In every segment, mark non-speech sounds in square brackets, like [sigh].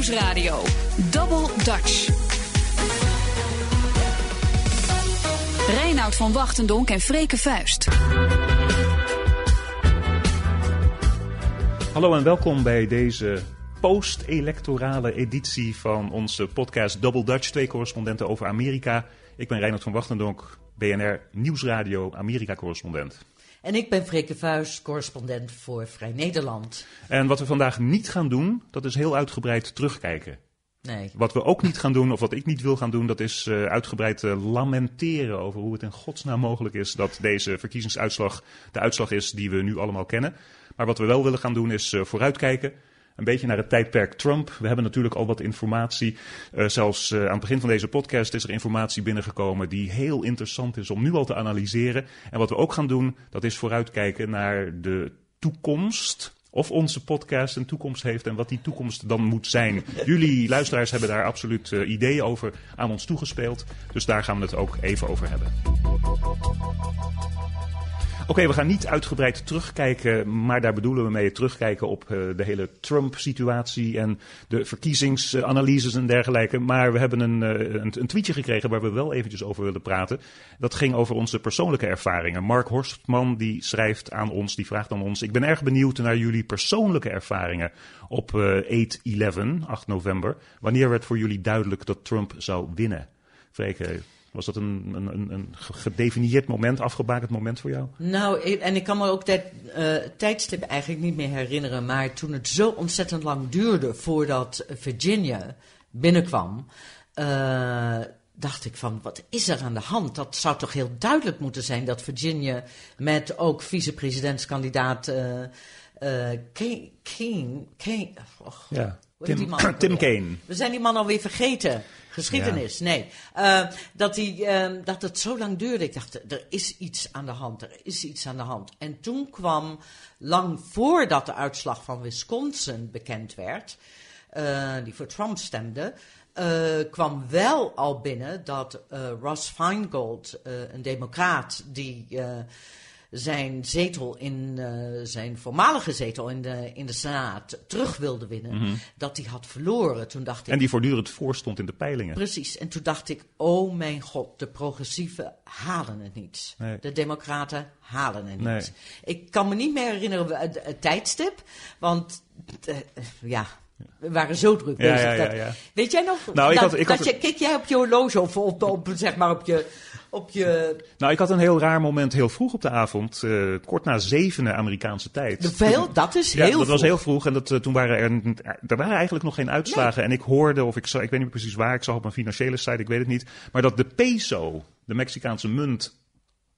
Nieuwsradio. Double Dutch. Reinoud van Wachtendonk en Freke Vuist. Hallo en welkom bij deze post-electorale editie van onze podcast Double Dutch. Twee correspondenten over Amerika. Ik ben Reinoud van Wachtendonk, BNR Nieuwsradio, Amerika-correspondent. En ik ben Freke Vuist, correspondent voor Vrij Nederland. En wat we vandaag niet gaan doen, dat is heel uitgebreid terugkijken. Nee. Wat we ook niet gaan doen, of wat ik niet wil gaan doen, dat is uh, uitgebreid uh, lamenteren over hoe het in godsnaam mogelijk is dat deze verkiezingsuitslag de uitslag is die we nu allemaal kennen. Maar wat we wel willen gaan doen is uh, vooruitkijken. Een beetje naar het tijdperk Trump. We hebben natuurlijk al wat informatie. Uh, zelfs uh, aan het begin van deze podcast is er informatie binnengekomen die heel interessant is om nu al te analyseren. En wat we ook gaan doen, dat is vooruitkijken naar de toekomst of onze podcast een toekomst heeft en wat die toekomst dan moet zijn. [laughs] Jullie luisteraars hebben daar absoluut uh, ideeën over aan ons toegespeeld. Dus daar gaan we het ook even over hebben. Oké, we gaan niet uitgebreid terugkijken, maar daar bedoelen we mee terugkijken op uh, de hele Trump-situatie en de verkiezingsanalyses en dergelijke. Maar we hebben een, uh, een, een, tweetje gekregen waar we wel eventjes over willen praten. Dat ging over onze persoonlijke ervaringen. Mark Horstman die schrijft aan ons, die vraagt aan ons: Ik ben erg benieuwd naar jullie persoonlijke ervaringen op uh, 8-11, 8 november. Wanneer werd voor jullie duidelijk dat Trump zou winnen? Freke, was dat een, een, een gedefinieerd moment, afgebakend moment voor jou? Nou, en ik kan me ook dat uh, tijdstip eigenlijk niet meer herinneren. Maar toen het zo ontzettend lang duurde voordat Virginia binnenkwam. Uh, dacht ik van, wat is er aan de hand? Dat zou toch heel duidelijk moeten zijn dat Virginia met ook vicepresidentskandidaat uh, Kane, Kane, Kane oh, ja. Tim, [clears throat] Tim Kaine. We zijn die man alweer vergeten. Geschiedenis, ja. nee. Uh, dat, die, uh, dat het zo lang duurde. Ik dacht, er is iets aan de hand, er is iets aan de hand. En toen kwam, lang voordat de uitslag van Wisconsin bekend werd, uh, die voor Trump stemde, kwam wel al binnen dat Ross Feingold, een democraat die zijn zetel in uh, zijn voormalige zetel in de, in de Senaat terug wilde winnen, mm -hmm. dat hij had verloren. Toen dacht ik. En die voortdurend voorstond in de peilingen. Precies. En toen dacht ik: oh mijn god, de progressieven halen het niet. Nee. De Democraten halen het niet. Nee. Ik kan me niet meer herinneren het, het tijdstip, want uh, ja. We waren zo druk bezig. Ja, ja, dat, ja. weet jij nog? Nou, ik dat, had, ik dat had... je, kijk jij op je horloge of op, op, zeg maar op je, op je... Nou, ik had een heel raar moment heel vroeg op de avond. Uh, kort na zevenen Amerikaanse tijd. Veel, dat is ja, heel dat vroeg. was heel vroeg. En dat, uh, toen waren er, er waren eigenlijk nog geen uitslagen. Nee. En ik hoorde, of ik, ik weet niet meer precies waar, ik zag op een financiële site, ik weet het niet. Maar dat de peso, de Mexicaanse munt,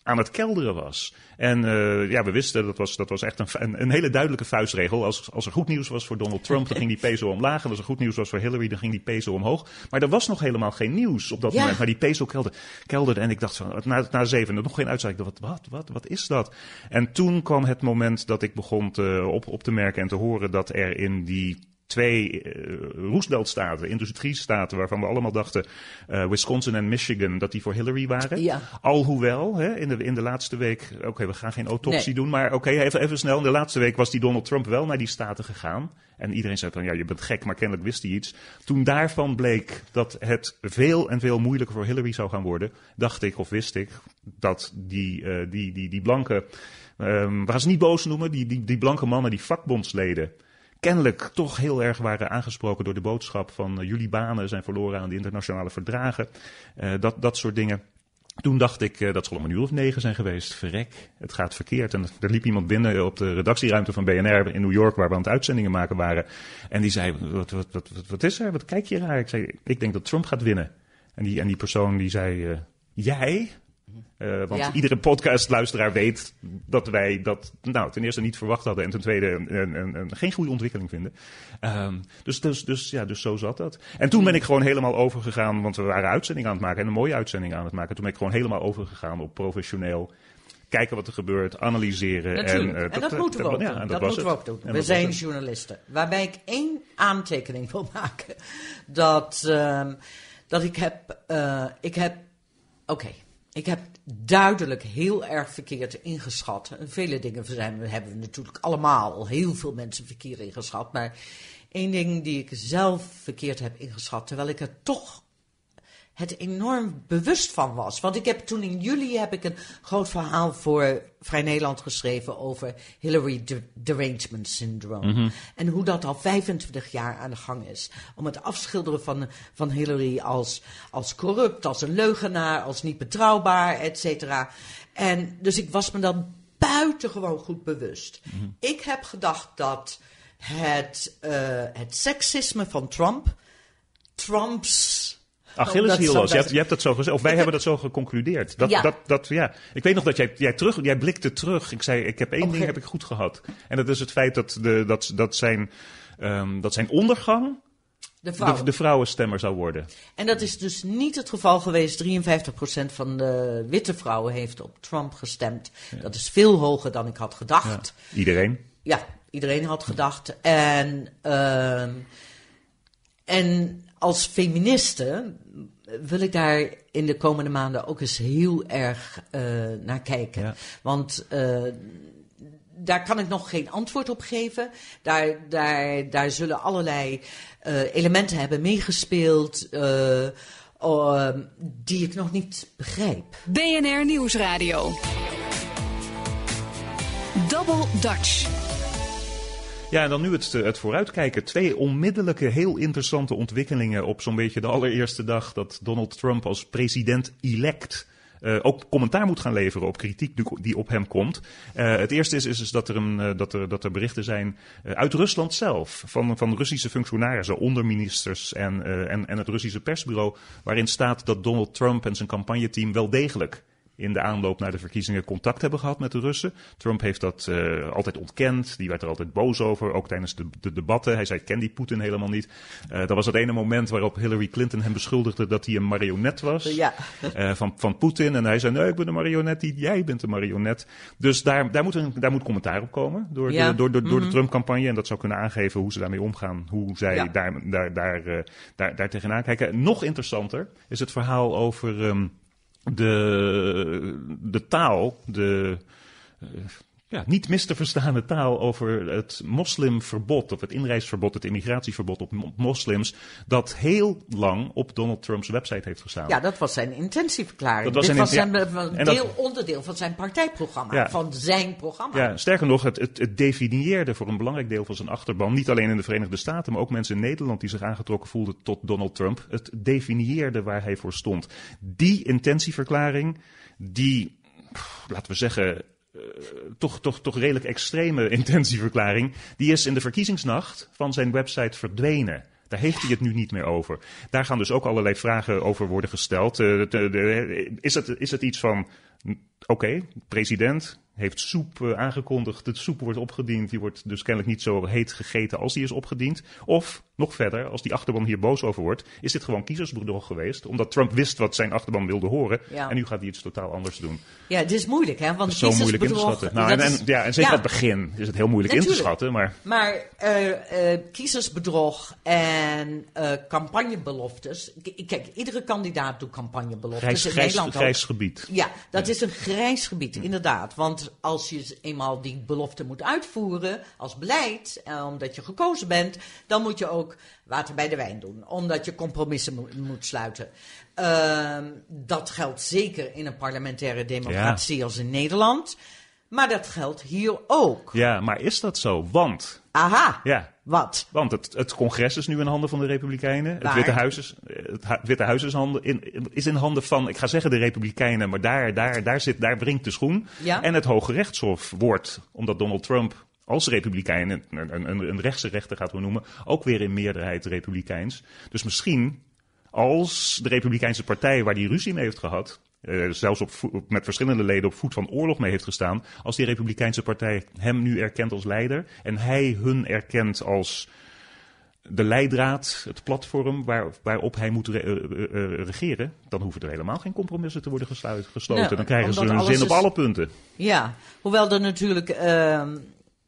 aan het kelderen was. En uh, ja, we wisten, dat was, dat was echt een, een, hele duidelijke vuistregel. Als, als er goed nieuws was voor Donald Trump, dan ging die peso omlaag. En als er goed nieuws was voor Hillary, dan ging die peso omhoog. Maar er was nog helemaal geen nieuws op dat Ja. moment. Maar die peso kelderde. kelderde en ik dacht van, na, na zeven, nog geen dacht, wat, wat, wat, wat is dat? En toen kwam het moment dat ik begon te, op, op te merken en te horen dat er in die twee uh, Roosevelt-staten, industriestaten, waarvan we allemaal dachten, uh, Wisconsin en Michigan, dat die voor Hillary waren. Ja. Alhoewel, hè, in, de, in de laatste week, oké, okay, we gaan geen autopsie Nee. doen, maar oké, okay, even, even snel. In de laatste week was die Donald Trump wel naar die staten gegaan. En iedereen zei van, ja, je bent gek, maar kennelijk wist hij iets. Toen daarvan bleek dat het veel en veel moeilijker voor Hillary zou gaan worden, dacht ik, of wist ik, dat die, uh, die, die, die blanke, um, we gaan ze niet boos noemen, die, die, die blanke mannen, die vakbondsleden, kennelijk toch heel erg waren aangesproken door de boodschap van uh, jullie banen zijn verloren aan de internationale verdragen. Uh, dat, dat soort dingen. Toen dacht ik, uh, dat zal om een uur of negen zijn geweest. Verrek, het gaat verkeerd. En er liep iemand binnen op de redactieruimte van BNR in New York, waar we aan het uitzendingen maken waren. En die zei, wat, wat, wat, wat is er? Wat kijk je raar? Ik zei, ik denk dat Trump gaat winnen. En die, en die persoon die zei, jij? Uh, want Ja. iedere podcastluisteraar weet dat wij dat nou, ten eerste niet verwacht hadden en ten tweede een, een, een, geen goede ontwikkeling vinden. Um, dus, dus, dus, ja, dus zo zat dat. En toen ben ik gewoon helemaal overgegaan, want we waren uitzendingen aan het maken en een mooie uitzending aan het maken. Toen ben ik gewoon helemaal overgegaan op professioneel kijken wat er gebeurt, analyseren. Natuurlijk. En, En, uh, dat, moeten we ook ja, doen. en Dat, moeten we ook doen. En we zijn journalisten. Waarbij ik één aantekening wil [laughs] maken. Dat, ehm, dat ik heb... eh, ik heb... Oké. Ik heb duidelijk heel erg verkeerd ingeschat. En vele dingen zijn, hebben we natuurlijk allemaal heel veel mensen verkeerd ingeschat. Maar één ding die ik zelf verkeerd heb ingeschat, terwijl ik er toch het enorm bewust van was. Want ik heb toen in juli heb ik een groot verhaal voor Vrij Nederland geschreven over Hillary de Derangement Syndrome. En hoe dat al 25 jaar aan de gang is. Om het afschilderen van, van Hillary als, als corrupt, als een leugenaar, als niet betrouwbaar, et cetera. En dus ik was me dan buitengewoon goed bewust. Ik heb gedacht dat het, eh, het seksisme van Trump, Trumps Achilleshiel Oh, was. Je hebt, je hebt dat zo gezegd. Of wij Ik hebben heb- dat zo geconcludeerd. Dat, Ja. dat, dat, ja. Ik weet nog dat jij, jij, terug, jij blikte terug. Ik zei, ik heb één ding heb ik goed gehad. En dat is het feit dat, de, dat, dat, zijn, ehm, dat zijn ondergang de vrouw. de, de vrouwenstemmer zou worden. En dat is dus niet het geval geweest. 53% van de witte vrouwen heeft op Trump gestemd. Dat is veel hoger dan ik had gedacht. Iedereen. Ja, iedereen had gedacht. En, ehm, en als feministe wil ik daar in de komende maanden ook eens heel erg eh, naar kijken. Ja. Want eh, daar kan ik nog geen antwoord op geven. Daar, daar, daar zullen allerlei eh, elementen hebben meegespeeld. eh, oh, die ik nog niet begrijp. BNR Nieuwsradio. Double Dutch. Ja, en dan nu het, eh, het vooruitkijken. Twee onmiddellijke, heel interessante ontwikkelingen op zo'n beetje de allereerste dag dat Donald Trump als president-elect eh, ook commentaar moet gaan leveren op kritiek die- op hem komt. Eh, het eerste is, is, dat, er een, dat, er, dat er berichten zijn uit Rusland zelf, van, van Russische functionarissen, onderministers en, en, en het Russische persbureau, waarin staat dat Donald Trump en zijn campagneteam wel degelijk in de aanloop naar de verkiezingen contact hebben gehad met de Russen. Trump heeft dat eh, altijd ontkend. Die werd er altijd boos over, ook tijdens de, de debatten. Hij zei, ik ken die Poetin helemaal niet. Eh, dat was het ene moment waarop Hillary Clinton hem beschuldigde dat hij een marionet was Ja. eh, van, van Poetin. En hij zei, nee, ik ben een marionet jij bent een marionet. Dus daar, daar, moet, een, daar moet commentaar op komen door, Ja. de, door, door, door de Trump-campagne. En dat zou kunnen aangeven hoe ze daarmee omgaan, hoe zij Ja. daar, daar, daar, daar, daar tegenaan kijken. Nog interessanter is het verhaal over ehm, de, de taal, de eh, ja, niet mis te verstaande taal over het moslimverbod, of het inreisverbod, het immigratieverbod op mo- moslims, dat heel lang op Donald Trumps website heeft gestaan. Ja, dat was zijn intentieverklaring. Dat was Dit zijn was in- zijn ja. eh, dat- deel, onderdeel van zijn partijprogramma. Ja. Van zijn programma. Ja, sterker nog, het, het, het definieerde voor een belangrijk deel van zijn achterban, niet alleen in de Verenigde Staten, maar ook mensen in Nederland die zich aangetrokken voelden tot Donald Trump. Het definieerde waar hij voor stond. Die intentieverklaring, die, laten we zeggen, eh, toch, toch, toch redelijk extreme [laughs] intentieverklaring, die is in de verkiezingsnacht van zijn website verdwenen. Daar heeft hij het nu niet meer over. Daar gaan dus ook allerlei vragen over worden gesteld. Eh, is, het, is het iets van, oké, president heeft soep eh, aangekondigd, de soep wordt opgediend, die wordt dus kennelijk niet zo heet gegeten als die is opgediend. Of, nog verder, als die achterban hier boos over wordt, is dit gewoon kiezersbedrog geweest, omdat Trump wist wat zijn achterban wilde horen Ja. en nu gaat hij iets totaal anders doen. Ja, het is moeilijk, hè? Want Zo moeilijk in te schatten. Nou, en, ja, en zeker ja. aan het begin is het heel moeilijk in te schatten, maar... Maar eh, eh, kiezersbedrog en eh, campagnebeloftes. Kijk, iedere kandidaat doet campagnebeloftes. Grijs, in grijs, Nederland grijs gebied. Ja, dat is een grijs gebied, inderdaad. Want als je eenmaal die belofte moet uitvoeren als beleid, eh, omdat je gekozen bent, dan moet je ook water bij de wijn doen. Omdat je compromissen mo- moet sluiten. Ehm, dat geldt zeker in een parlementaire democratie als in Nederland. Maar dat geldt hier ook. Ja, maar is dat zo? Want, Aha, ja, wat? want het, het congres is nu in handen van de Republikeinen. Het? Witte Huis, is, het Witte Huis is, handen, in, is in handen van, ik ga zeggen de Republikeinen, maar daar, daar, daar, zit, daar wringt de schoen. Ja. En het Hoge Rechtshof wordt, omdat Donald Trump als republikein, een, een, een, een rechtse rechter gaat we noemen, ook weer in meerderheid republikeins. Dus misschien als de Republikeinse partij waar die ruzie mee heeft gehad, eh, zelfs op met verschillende leden op voet van oorlog mee heeft gestaan, als die Republikeinse partij hem nu erkent als leider en hij hun erkent als de leidraad, het platform waar, waarop hij moet re- eh, eh, regeren, dan hoeven er helemaal geen compromissen te worden gesluit, gesloten. Nou, dan krijgen ze hun zin op alle punten. Ja, hoewel er natuurlijk ehm,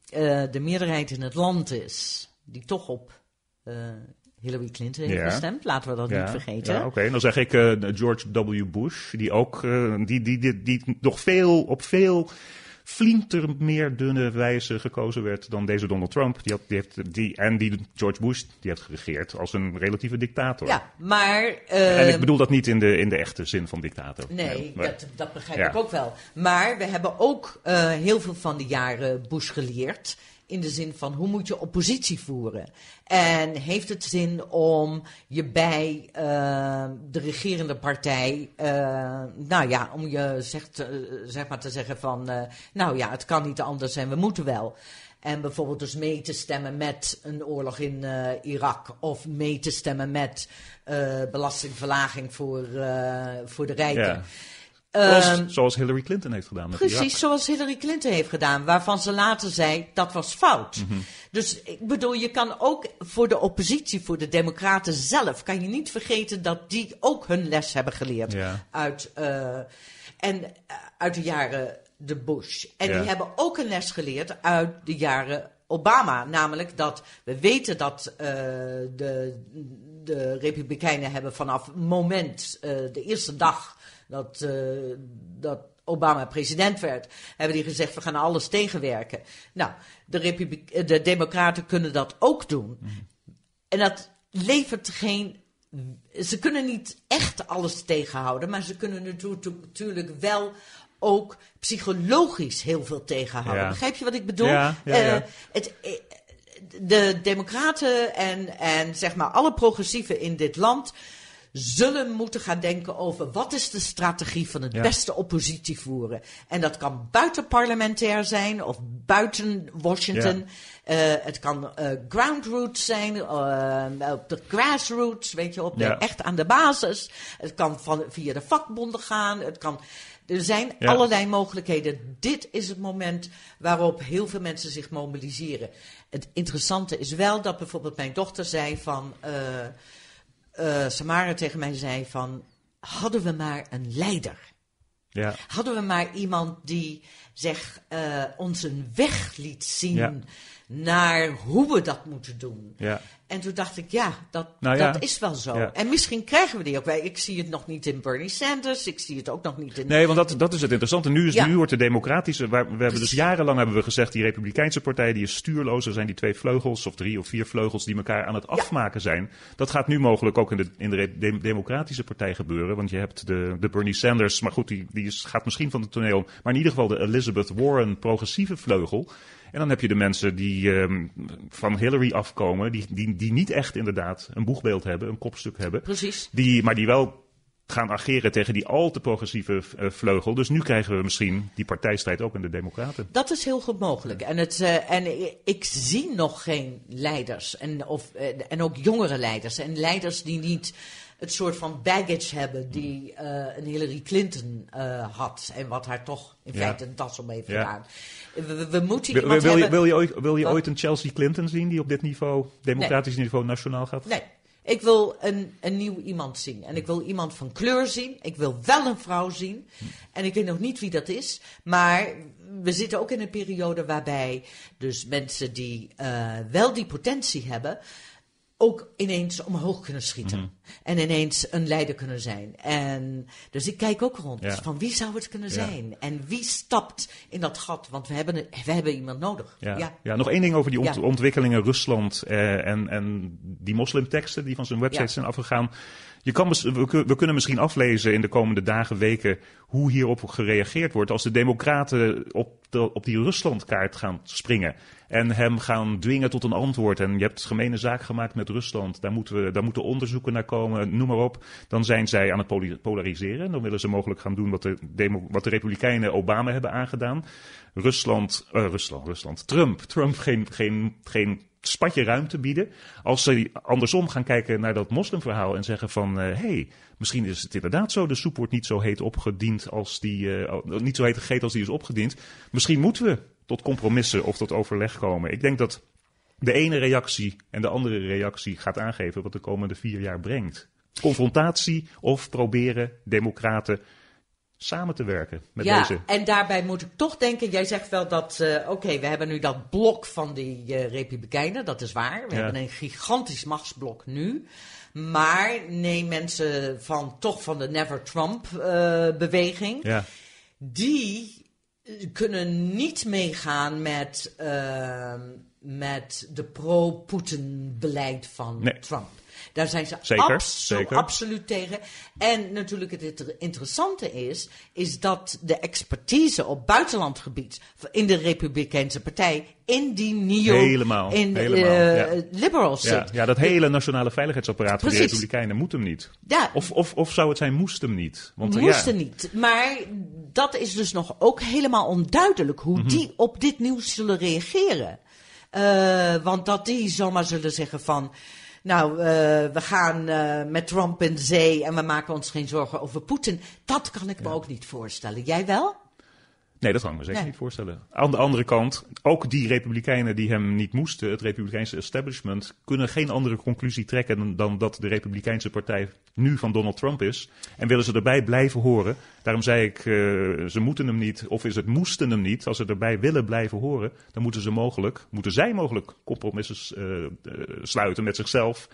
eh, de meerderheid in het land is die toch op Hillary Clinton heeft Ja. gestemd. Laten we dat niet vergeten. Ja, Oké, dan zeg ik eh, George W. Bush, die ook, eh, die, die, die, die nog veel, op veel flinter meer dunne wijze gekozen werd dan deze Donald Trump. Die had, die heeft, die, en die George Bush, die heeft geregeerd als een relatieve dictator. Ja, maar... en ik eh, bedoel dat niet in de, in de echte zin van dictator. Nee, maar- dat, dat begrijp Ja. ik ook wel. Maar we hebben ook eh, heel veel van de jaren Bush geleerd. In de zin van hoe moet je oppositie voeren? En heeft het zin om je bij eh, de regerende partij, eh, nou ja, om je zegt, eh, zeg maar te zeggen van, eh, nou ja, het kan niet anders en we moeten wel. En bijvoorbeeld dus mee te stemmen met een oorlog in eh, Irak. Of mee te stemmen met belastingverlaging voor, voor de rijken. Ehm, Zoals, zoals Hillary Clinton heeft gedaan met Precies Irak. zoals Hillary Clinton heeft gedaan, waarvan ze later zei dat was fout. Mhm. Dus ik bedoel, je kan ook voor de oppositie, voor de Democraten zelf, kan je niet vergeten dat die ook hun les hebben geleerd Ja. uit, eh, en, eh, uit de jaren de Bush. En Ja. die hebben ook een les geleerd uit de jaren Obama. Namelijk dat we weten dat eh, de, de Republikeinen hebben vanaf het moment, de eerste dag dat, eh, dat Obama president werd, hebben die gezegd: we gaan alles tegenwerken. Nou, de, eh, de Democraten kunnen dat ook doen. En dat levert geen. Ze kunnen niet echt alles tegenhouden, maar ze kunnen natu- natuurlijk wel ook psychologisch heel veel tegenhouden. Ja. Begrijp je wat ik bedoel? Ja, ja, ja. Eh, het, de Democraten en, en zeg maar alle progressieven in dit land zullen moeten gaan denken over wat is de strategie van het Ja. beste oppositie voeren. En dat kan buitenparlementair zijn of buiten Washington. Eh, het kan eh ground roots zijn, eh, op de grassroots, weet je, op de, Ja. echt aan de basis. Het kan van, via de vakbonden gaan. Het kan, er zijn allerlei mogelijkheden. Dit is het moment waarop heel veel mensen zich mobiliseren. Het interessante is wel dat bijvoorbeeld mijn dochter zei van... eh, Samara tegen mij zei van... Hadden we maar een leider. Ja. Hadden we maar iemand die zeg, eh, ons een weg liet zien Ja. Naar hoe we dat moeten doen. Ja. En toen dacht ik, ja, dat, Nou ja. dat is wel zo. Ja. En misschien krijgen we die ook. Ik zie het nog niet in Bernie Sanders. Ik zie het ook nog niet in... Nee, want dat, dat is het interessante. Nu, is, nu wordt de democratische. Waar, we hebben dus jarenlang hebben we gezegd, die Republikeinse partij die is stuurloos. Er zijn die twee vleugels of drie of vier vleugels die elkaar aan het afmaken zijn. Dat gaat nu mogelijk ook in de, in de- Democratische partij gebeuren. Want je hebt de, de Bernie Sanders, maar goed, die, die is, gaat misschien van het toneel. Maar in ieder geval de Elizabeth Warren progressieve vleugel. En dan heb je de mensen die ehm, van Hillary afkomen, die, die, die niet echt inderdaad een boegbeeld hebben, een kopstuk hebben. Precies. Die, maar die wel gaan ageren tegen die al te progressieve eh, vleugel. Dus nu krijgen we misschien die partijstrijd ook in de Democraten. Dat is heel goed mogelijk. En, het, eh, en ik zie nog geen leiders. En, of, eh, en ook jongere leiders. En leiders die niet het soort van baggage hebben die eh, een Hillary Clinton eh, had. En wat haar toch in Ja. feite een das om heeft Ja. gedaan. We, moeten Wil, wil, je, wil je ooit, wil je Wat? ooit een Chelsea Clinton zien die op dit niveau, democratisch niveau, nationaal gaat? Nee. Ik wil een, een nieuw iemand zien. En ik wil iemand van kleur zien. Ik wil wel een vrouw zien. En ik weet nog niet wie dat is. Maar we zitten ook in een periode waarbij dus mensen die eh, wel die potentie hebben. Ook ineens omhoog kunnen schieten. Mhm. En ineens een leider kunnen zijn. En, dus ik kijk ook rond. Ja. Van wie zou het kunnen Ja. zijn? En wie stapt in dat gat? Want we hebben, we hebben iemand nodig. Ja. Ja. nog één ding over die ont- ontwikkelingen Rusland eh, en, en die moslimteksten die van zijn website zijn afgegaan. Je kan, we, kun- we kunnen misschien aflezen in de komende dagen, weken, hoe hierop gereageerd wordt als de democraten op, de, op die Ruslandkaart gaan springen. En hem gaan dwingen tot een antwoord. En je hebt gemene zaak gemaakt met Rusland. Daar moeten, we, daar moeten onderzoeken naar komen, noem maar op. Dan zijn zij aan het polariseren. Dan willen ze mogelijk gaan doen wat de, wat de Republikeinen Obama hebben aangedaan. Rusland, eh, Rusland, Rusland, Trump, Trump geen, geen, geen spatje ruimte bieden. Als ze andersom gaan kijken naar dat moslimverhaal en zeggen van, hé, hey, misschien is het inderdaad zo, de soep wordt niet zo heet opgediend als die, eh, niet zo heet gegeten als die is opgediend. Misschien moeten we tot compromissen of tot overleg komen. Ik denk dat de ene reactie en de andere reactie gaat aangeven wat de komende vier jaar brengt. Confrontatie of proberen democraten samen te werken met ja, deze. en daarbij moet ik toch denken, jij zegt wel dat, eh, oké, we hebben nu dat blok van die eh, Republikeinen, dat is waar. We Ja. hebben een gigantisch machtsblok nu. Maar neem mensen van toch van de Never Trump eh, beweging, Ja, die kunnen niet meegaan met, met de pro-Poetin beleid van Nee. Trump. Daar zijn ze Zeker, abso- zeker. absoluut tegen. En natuurlijk het inter- interessante is, is dat de expertise op buitenlandgebied in de Republikeinse Partij in die neo Helemaal, in helemaal, eh, ja. liberals Ja, zit. ja, dat hele nationale veiligheidsapparaat van de. Republikeinen moet hem niet. Ja. Of, of, of zou het zijn, moest hem niet? Want, eh, Moesten ja, niet. Maar dat is dus nog ook helemaal onduidelijk hoe Mhm. die op dit nieuws zullen reageren. Eh, want dat die zomaar zullen zeggen van. Nou, eh, we gaan eh, met Trump in de zee en we maken ons geen zorgen over Poetin. Dat kan ik me ook niet voorstellen. Jij wel? Nee, dat kan ik me zeker Nee. niet voorstellen. Aan de andere kant, ook die Republikeinen die hem niet moesten, het Republikeinse establishment, kunnen geen andere conclusie trekken dan, dan dat de Republikeinse partij nu van Donald Trump is. En willen ze erbij blijven horen. Daarom zei ik, eh, ze moeten hem niet, of is het moesten hem niet. Als ze erbij willen blijven horen, dan moeten ze mogelijk, moeten zij mogelijk compromissen eh, eh, sluiten met zichzelf.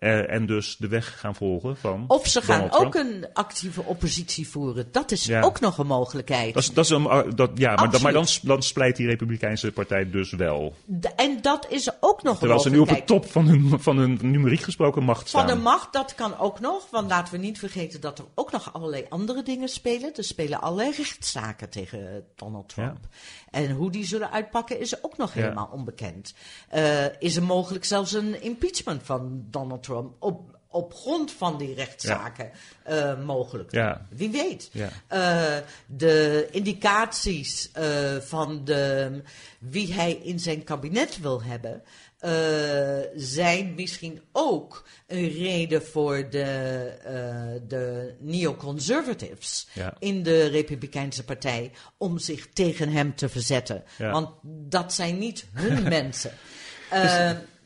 Eh, en dus de weg gaan volgen van. Of ze gaan ook een actieve oppositie voeren. Dat is Ja. ook nog een mogelijkheid. Dat is, dat is een, uh, dat, ja, maar, maar dan, dan splijt die Republikeinse partij dus wel. En dat is ook nog Terwijl een ze nu op mogelijkheid. de top van hun, van hun numeriek gesproken macht staan. Van de macht, dat kan ook nog. Want laten we niet vergeten dat er ook nog allerlei andere dingen spelen. Er spelen allerlei rechtszaken tegen Donald Trump. En hoe die zullen uitpakken is ook nog Ja. helemaal onbekend. Eh, is er mogelijk zelfs een impeachment van Donald Trump op, op grond van die rechtszaken eh, mogelijk? Ja. Wie weet. Ja. Eh, de indicaties eh, van de, wie hij in zijn kabinet wil hebben, zijn misschien ook een reden voor de, de neoconservatives in de Republikeinse Partij om zich tegen hem te verzetten. Want dat zijn niet hun [laughs] mensen.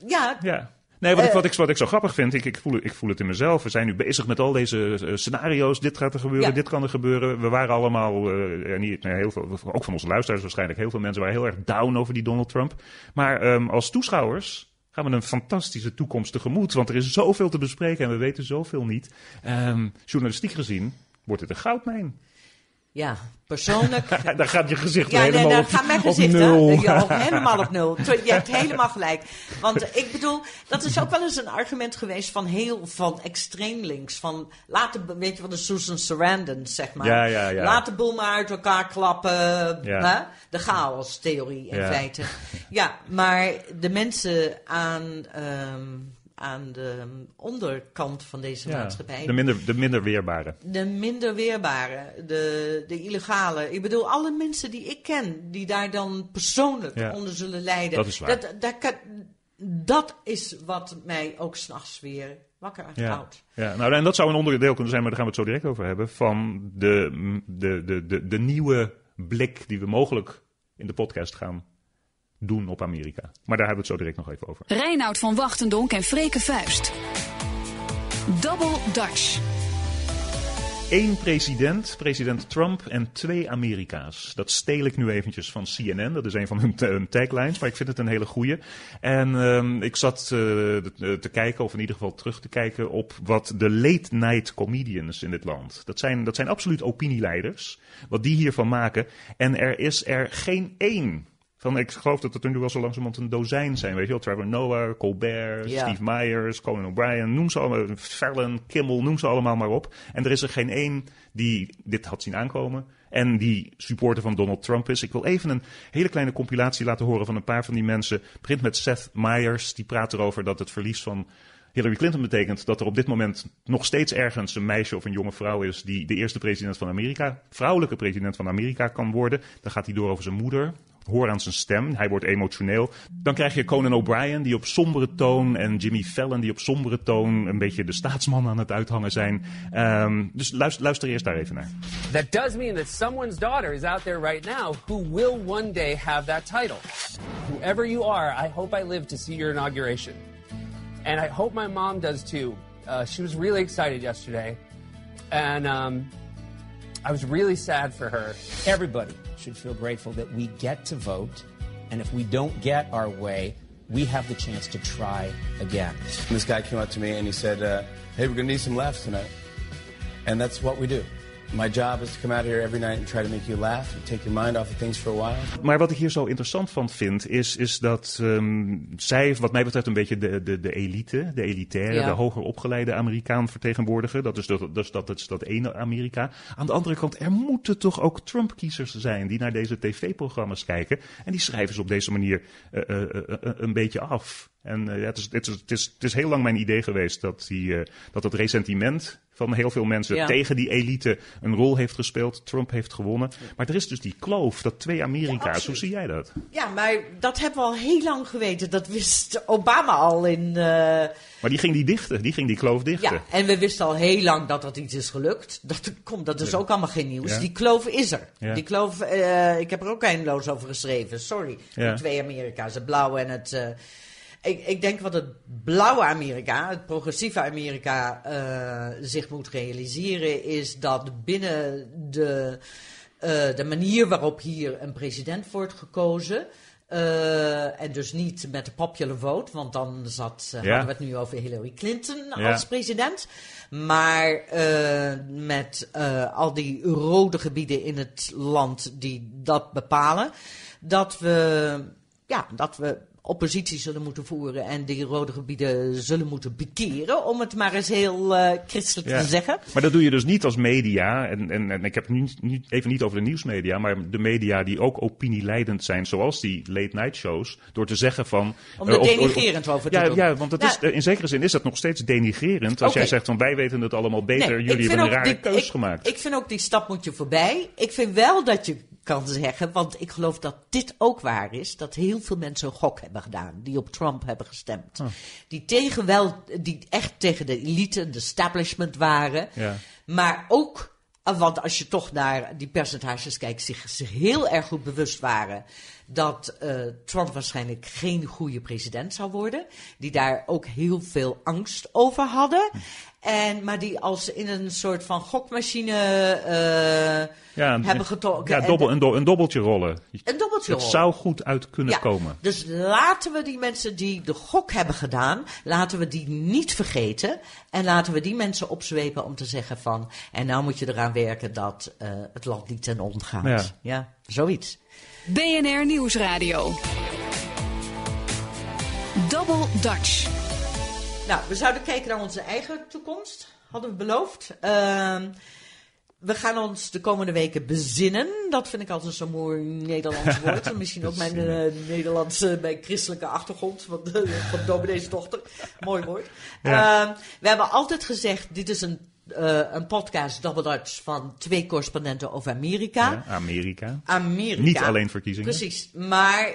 Ja, Ja. Nee, wat, ik, Eh, wat, ik, wat ik zo grappig vind, ik, ik, voel, het- ik voel het in mezelf. We zijn nu bezig met al deze eh, scenario's. Dit gaat er gebeuren, Ja. dit kan er gebeuren. We waren allemaal, eh, ja, niet, nee, heel veel, ook van onze luisteraars waarschijnlijk, heel veel mensen waren heel erg down over die Donald Trump. Maar ehm, als toeschouwers gaan we een fantastische toekomst tegemoet. Want er is zoveel te bespreken en we weten zoveel niet. Ehm, journalistiek gezien wordt het een goudmijn. Ja, persoonlijk [laughs] Daar gaat je gezicht Ja, nee, helemaal daar op, gaat mijn op gezicht nul. Ja, ook [laughs] helemaal op nul. Je hebt helemaal gelijk. Want ik bedoel, dat is ook wel eens een argument geweest van heel van extreem links. Van laten, weet je wel, de Susan Sarandon, zeg maar. Ja, ja, ja. Laat de boel maar uit elkaar klappen. Hè? De chaos-theorie in feite. Ja, maar de mensen aan, ehm, aan de onderkant van deze Ja, maatschappij. de, minder, de minder weerbare. De minder weerbare, de, de illegale. Ik bedoel, alle mensen die ik ken, die daar dan persoonlijk Ja. onder zullen lijden. Dat is waar. Dat, dat, is wat mij ook s'nachts weer wakker Ja. houdt. ja, nou en dat zou een onderdeel kunnen zijn, maar daar gaan we het zo direct over hebben. Van de, de, de, de, de nieuwe blik die we mogelijk in de podcast gaan doen op Amerika. Maar daar hebben we het zo direct nog even over. Reinoud van Wachtendonk en Freke Vuist. Double Dutch. Eén president, president Trump en twee Amerika's. Dat steel ik nu eventjes van CNN. Dat is een van hun, hun taglines, maar ik vind het een hele goeie. En ehm, ik zat eh, te te kijken, of in ieder geval terug te kijken, op wat de late night comedians in dit land. Dat zijn, dat zijn absoluut opinieleiders. Wat die hiervan maken. En er is er geen één. Van, ik geloof dat het er nu wel zo langzamerhand een dozijn zijn. Weet je wel, Trevor Noah, Colbert, Ja. Steve Myers, Conan O'Brien, noem ze allemaal, Fallon, Kimmel, noem ze allemaal maar op. En er is er geen één die dit had zien aankomen en die supporter van Donald Trump is. Ik wil even een hele kleine compilatie laten horen van een paar van die mensen. Het begint met Seth Meyers, die praat erover dat het verlies van Hillary Clinton betekent dat er op dit moment nog steeds ergens een meisje of een jonge vrouw is die de eerste president van Amerika, vrouwelijke president van Amerika kan worden. Dan gaat hij door over zijn moeder. Hoor aan zijn stem, hij wordt emotioneel. Dan krijg je Conan O'Brien die op sombere toon en Jimmy Fallon die op sombere toon een beetje de staatsman aan het uithangen zijn. Ehm, dus luister, luister eerst daar even naar. That does mean that someone's daughter is out there right now who will one day have that title. Whoever you are, I hope I live to see your inauguration. And I hope my mom does too. Uh, she was really excited yesterday. And um, I was really sad for her. Everybody should feel grateful that we get to vote, and if we don't get our way, we have the chance to try again. This guy came up to me and he said, uh, "Hey, we're gonna need some laughs tonight," and that's what we do. My job is to come out here every night and try to make you laugh and take your mind off of things for a while. Maar wat ik hier zo interessant van vind, is, is dat ehm, zij, wat mij betreft, een beetje de, de, de elite, de elitaire, Ja. de hoger opgeleide Amerikaan vertegenwoordigen. Dat is, dat, dus dat, dat is dat ene Amerika. Aan de andere kant, er moeten toch ook Trump-kiezers zijn die naar deze tv-programma's kijken. En die schrijven ze op deze manier eh, eh, eh, een beetje af. En eh, ja, het, is, het, is, het, is, het is heel lang mijn idee geweest dat, die, eh, dat het resentiment van heel veel mensen Ja. tegen die elite een rol heeft gespeeld. Trump heeft gewonnen. Maar er is dus die kloof, dat twee Amerika's. Hoe zie jij dat? Ja, maar dat hebben we al heel lang geweten. Dat wist Obama al in... eh, Maar die ging die dichten, die ging die kloof dichten. ja, en we wisten al heel lang dat dat iets is gelukt. Dat komt, dat is ook allemaal geen nieuws. Die kloof is er. Die kloof, ik heb er ook eindeloos over geschreven. Sorry, die twee Amerika's, het blauwe en het... ik, ik denk wat het blauwe Amerika, het progressieve Amerika, eh, zich moet realiseren, is dat binnen de, eh, de manier waarop hier een president wordt gekozen. eh, en dus niet met de popular vote, want dan zat, Ja. hadden we het nu over Hillary Clinton Ja. als president. Maar met al die rode gebieden in het land die dat bepalen, dat we, ja, dat we oppositie zullen moeten voeren en die rode gebieden zullen moeten bekeren, om het maar eens heel eh, christelijk Ja. te zeggen. Maar dat doe je dus niet als media. En, en, en ik heb het nu even niet over de nieuwsmedia, maar de media die ook opinieleidend zijn, zoals die late night shows, door te zeggen van. Om eh, er of- denigrerend over te ja, doen. Ja, want Nou, is, eh, in zekere zin is dat nog steeds denigrerend. Als jij zegt van wij weten het allemaal beter, Nee, jullie hebben een rare die- keus ik- gemaakt. Ik vind ook die stap moet je voorbij. Ik vind wel dat je kan zeggen, want ik geloof dat dit ook waar is, dat heel veel mensen een gok hebben gedaan die op Trump hebben gestemd. Oh. Die tegen wel, die echt tegen de elite, de establishment waren. Ja. Maar ook, want als je toch naar die percentages kijkt, zich, zich heel erg goed bewust waren dat eh, Trump waarschijnlijk geen goede president zou worden. Die daar ook heel veel angst over hadden. En, maar die als in een soort van gokmachine eh, ja, hebben getrokken. Ja, dobbel, een, do- een dobbeltje rollen. een dobbeltje Het rol. zou goed uit kunnen Ja, komen. Dus laten we die mensen die de gok hebben gedaan, laten we die niet vergeten. En laten we die mensen opzwepen om te zeggen van, en nou moet je eraan werken dat eh, het land niet ten onder gaat. Ja. ja, zoiets. BNR Nieuwsradio. Double Dutch. Nou, we zouden kijken naar onze eigen toekomst, hadden we beloofd. Ehm, we gaan ons de komende weken bezinnen. Dat vind ik altijd zo'n mooi Nederlands woord. [laughs] En Misschien ook mijn eh, Nederlandse, mijn christelijke achtergrond van, de, van dominees dochter. Mooi woord. Ja. Ehm, we hebben altijd gezegd, dit is een, eh, een podcast Double Dutch van twee correspondenten over Amerika. Ja, Amerika. Amerika. Niet alleen verkiezingen. Precies. Maar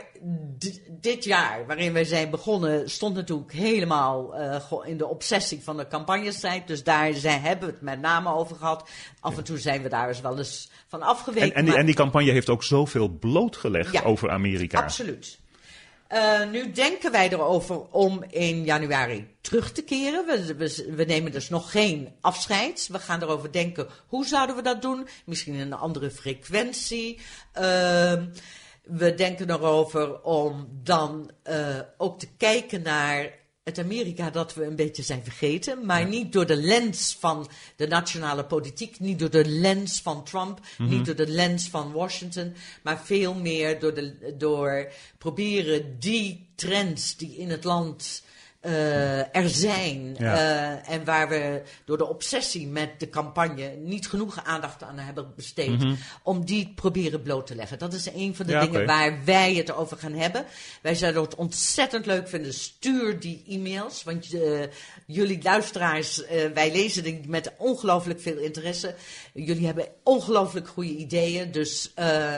di- dit jaar, waarin wij zijn begonnen, stond natuurlijk helemaal eh, in de obsessie van de campagnestrijd. Dus daar zijn, hebben we het met name over gehad. Af en toe zijn we daar eens wel eens van afgeweken. En, en, die, maar- en die campagne heeft ook zoveel blootgelegd Ja, over Amerika. Absoluut. Eh, nu denken wij erover om in januari terug te keren. We, we, nemen dus nog geen afscheid. We gaan erover denken, hoe zouden we dat doen? Misschien in een andere frequentie. Ehm, we denken erover om dan eh, ook te kijken naar Amerika dat we een beetje zijn vergeten. Maar niet door de lens van de nationale politiek, niet door de lens van Trump, niet door de lens van Washington, maar veel meer door, de, door proberen die trends die in het land eh, er zijn. Ja. eh, en waar we door de obsessie met de campagne niet genoeg aandacht aan hebben besteed. Om die proberen bloot te leggen. Dat is een van de Ja, dingen waar wij het over gaan hebben. Wij zouden het ontzettend leuk vinden. Stuur die e-mails. Want eh, jullie luisteraars, wij lezen die met ongelooflijk veel interesse. Jullie hebben ongelooflijk goede ideeën. Dus eh,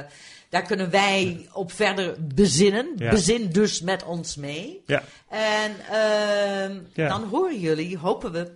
daar kunnen wij op verder bezinnen. Ja. Bezin dus met ons mee. Ja. En ehm, Ja. dan horen jullie, hopen we,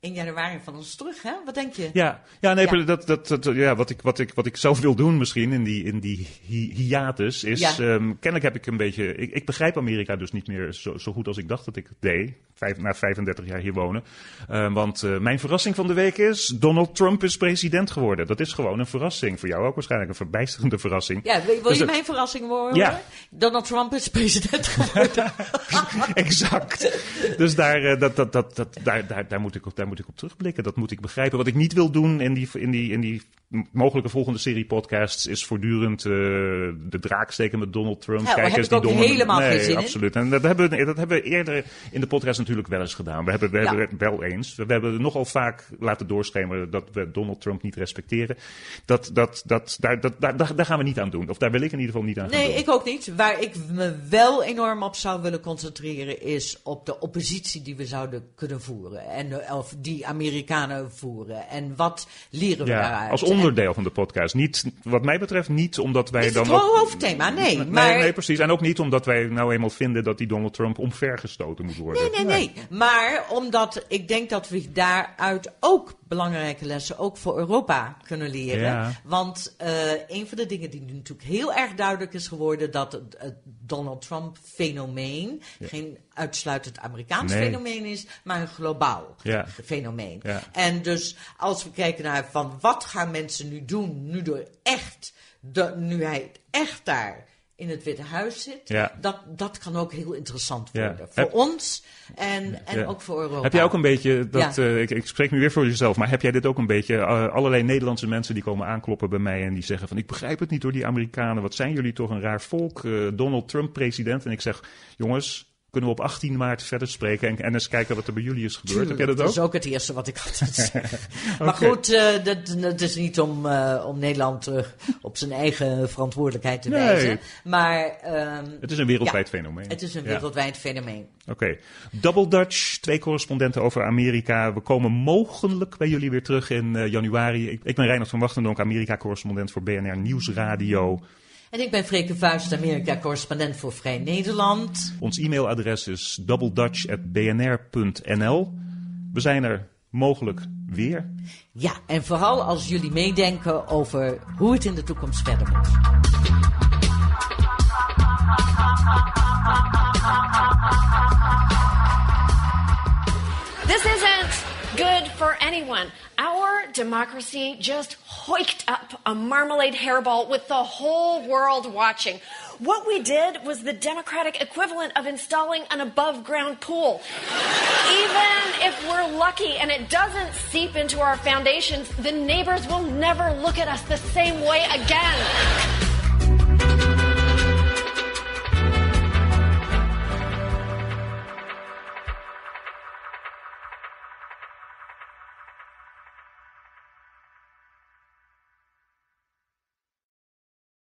in januari van ons terug. Hè? Wat denk je? Ja, ja, nee, Ja. Dat, dat, dat, ja wat, ik, wat, ik, wat ik zelf wil doen misschien in die, in die hi- hiatus is... Ja. ehm, kennelijk heb ik een beetje... Ik, ik begrijp Amerika dus niet meer zo, zo goed als ik dacht dat ik het deed. Vijf, na 35 jaar hier wonen. Uh, want uh, mijn verrassing van de week is: Donald Trump is president geworden. Dat is gewoon een verrassing. Voor jou ook waarschijnlijk een verbijsterende verrassing. Ja, wil, wil Dus je mijn verrassing worden? Ja. Donald Trump is president geworden. [laughs] exact. Dus daar, eh, dat, dat, dat, dat, daar, daar, daar, moet ik, op- daar moet ik op terugblikken. Dat moet ik begrijpen. Wat ik niet wil doen in die, in die, in die mogelijke volgende serie podcasts is voortdurend eh, de draak steken met Donald Trump. Ja, daar Kijk eens die domme- helemaal nee, geen zin in. absoluut. En dat hebben, we- dat hebben we eerder in de podcast natuurlijk wel eens gedaan. We hebben, we Ja. hebben het wel eens. We hebben nogal vaak laten doorschemeren dat we Donald Trump niet respecteren. Dat, dat, dat, daar, dat, daar, daar gaan we niet aan doen. Of daar wil ik in ieder geval niet aan gaan Nee, doen. ik ook niet. Waar ik me wel enorm op zou willen concentreren is op de oppositie die we zouden kunnen voeren. En, eh, of die Amerikanen voeren. En wat leren we Ja, daaruit? als onderdeel van de podcast. Niet, wat mij betreft niet omdat wij Niet dan het ook... hoofdthema, nee. Nee, maar, nee, precies. En ook niet omdat wij nou eenmaal vinden dat die Donald Trump omvergestoten moet worden. Nee, nee, nee. Maar omdat ik denk dat we daaruit ook belangrijke lessen, ook voor Europa, kunnen leren. Ja. Want eh, een van de dingen die nu natuurlijk heel erg duidelijk is geworden, dat het, het Donald Trump fenomeen geen uitsluitend Amerikaans Nee. fenomeen is, maar een globaal Ja. fenomeen. En dus als we kijken naar van wat gaan mensen nu doen, nu, door echt, de, nu hij echt daar in het Witte Huis zit, Ja. dat, dat kan ook heel interessant Ja. worden. Voor Heb- ons en, en Ja. ook voor Europa. Heb jij ook een beetje, dat, eh, ik, ik spreek nu weer voor jezelf, maar heb jij dit ook een beetje, eh, allerlei Nederlandse mensen die komen aankloppen bij mij en die zeggen van ik begrijp het niet door die Amerikanen, wat zijn jullie toch een raar volk, Eh, Donald Trump president. En ik zeg, jongens, kunnen we op 18 maart verder spreken en, en eens kijken wat er bij jullie is gebeurd. Tuurlijk, heb jij dat ook? is ook het eerste wat ik altijd [laughs] zeg. Maar goed, eh, dat, dat is niet om, eh, om Nederland terug op zijn eigen verantwoordelijkheid te Nee. wijzen. Maar ehm, Het is een wereldwijd ja, fenomeen. het is een Ja. wereldwijd fenomeen. Oké. Double Dutch, twee correspondenten over Amerika. We komen mogelijk bij jullie weer terug in januari. Ik, ik ben Reinhard van Wachtendonk, Amerika-correspondent voor BNR Nieuwsradio. En ik ben Freke Vuist, Amerika-correspondent voor Vrij Nederland. Ons e-mailadres is doubledutch.bnr.nl. We zijn er mogelijk weer. Ja, en vooral als jullie meedenken over hoe het in de toekomst verder moet. This isn't good for anyone. Our democracy just hoiked up a marmalade hairball with the whole world watching. What we did was the democratic equivalent of installing an above ground pool. Even if we're lucky and it doesn't seep into our foundations, the neighbors will never look at us the same way again.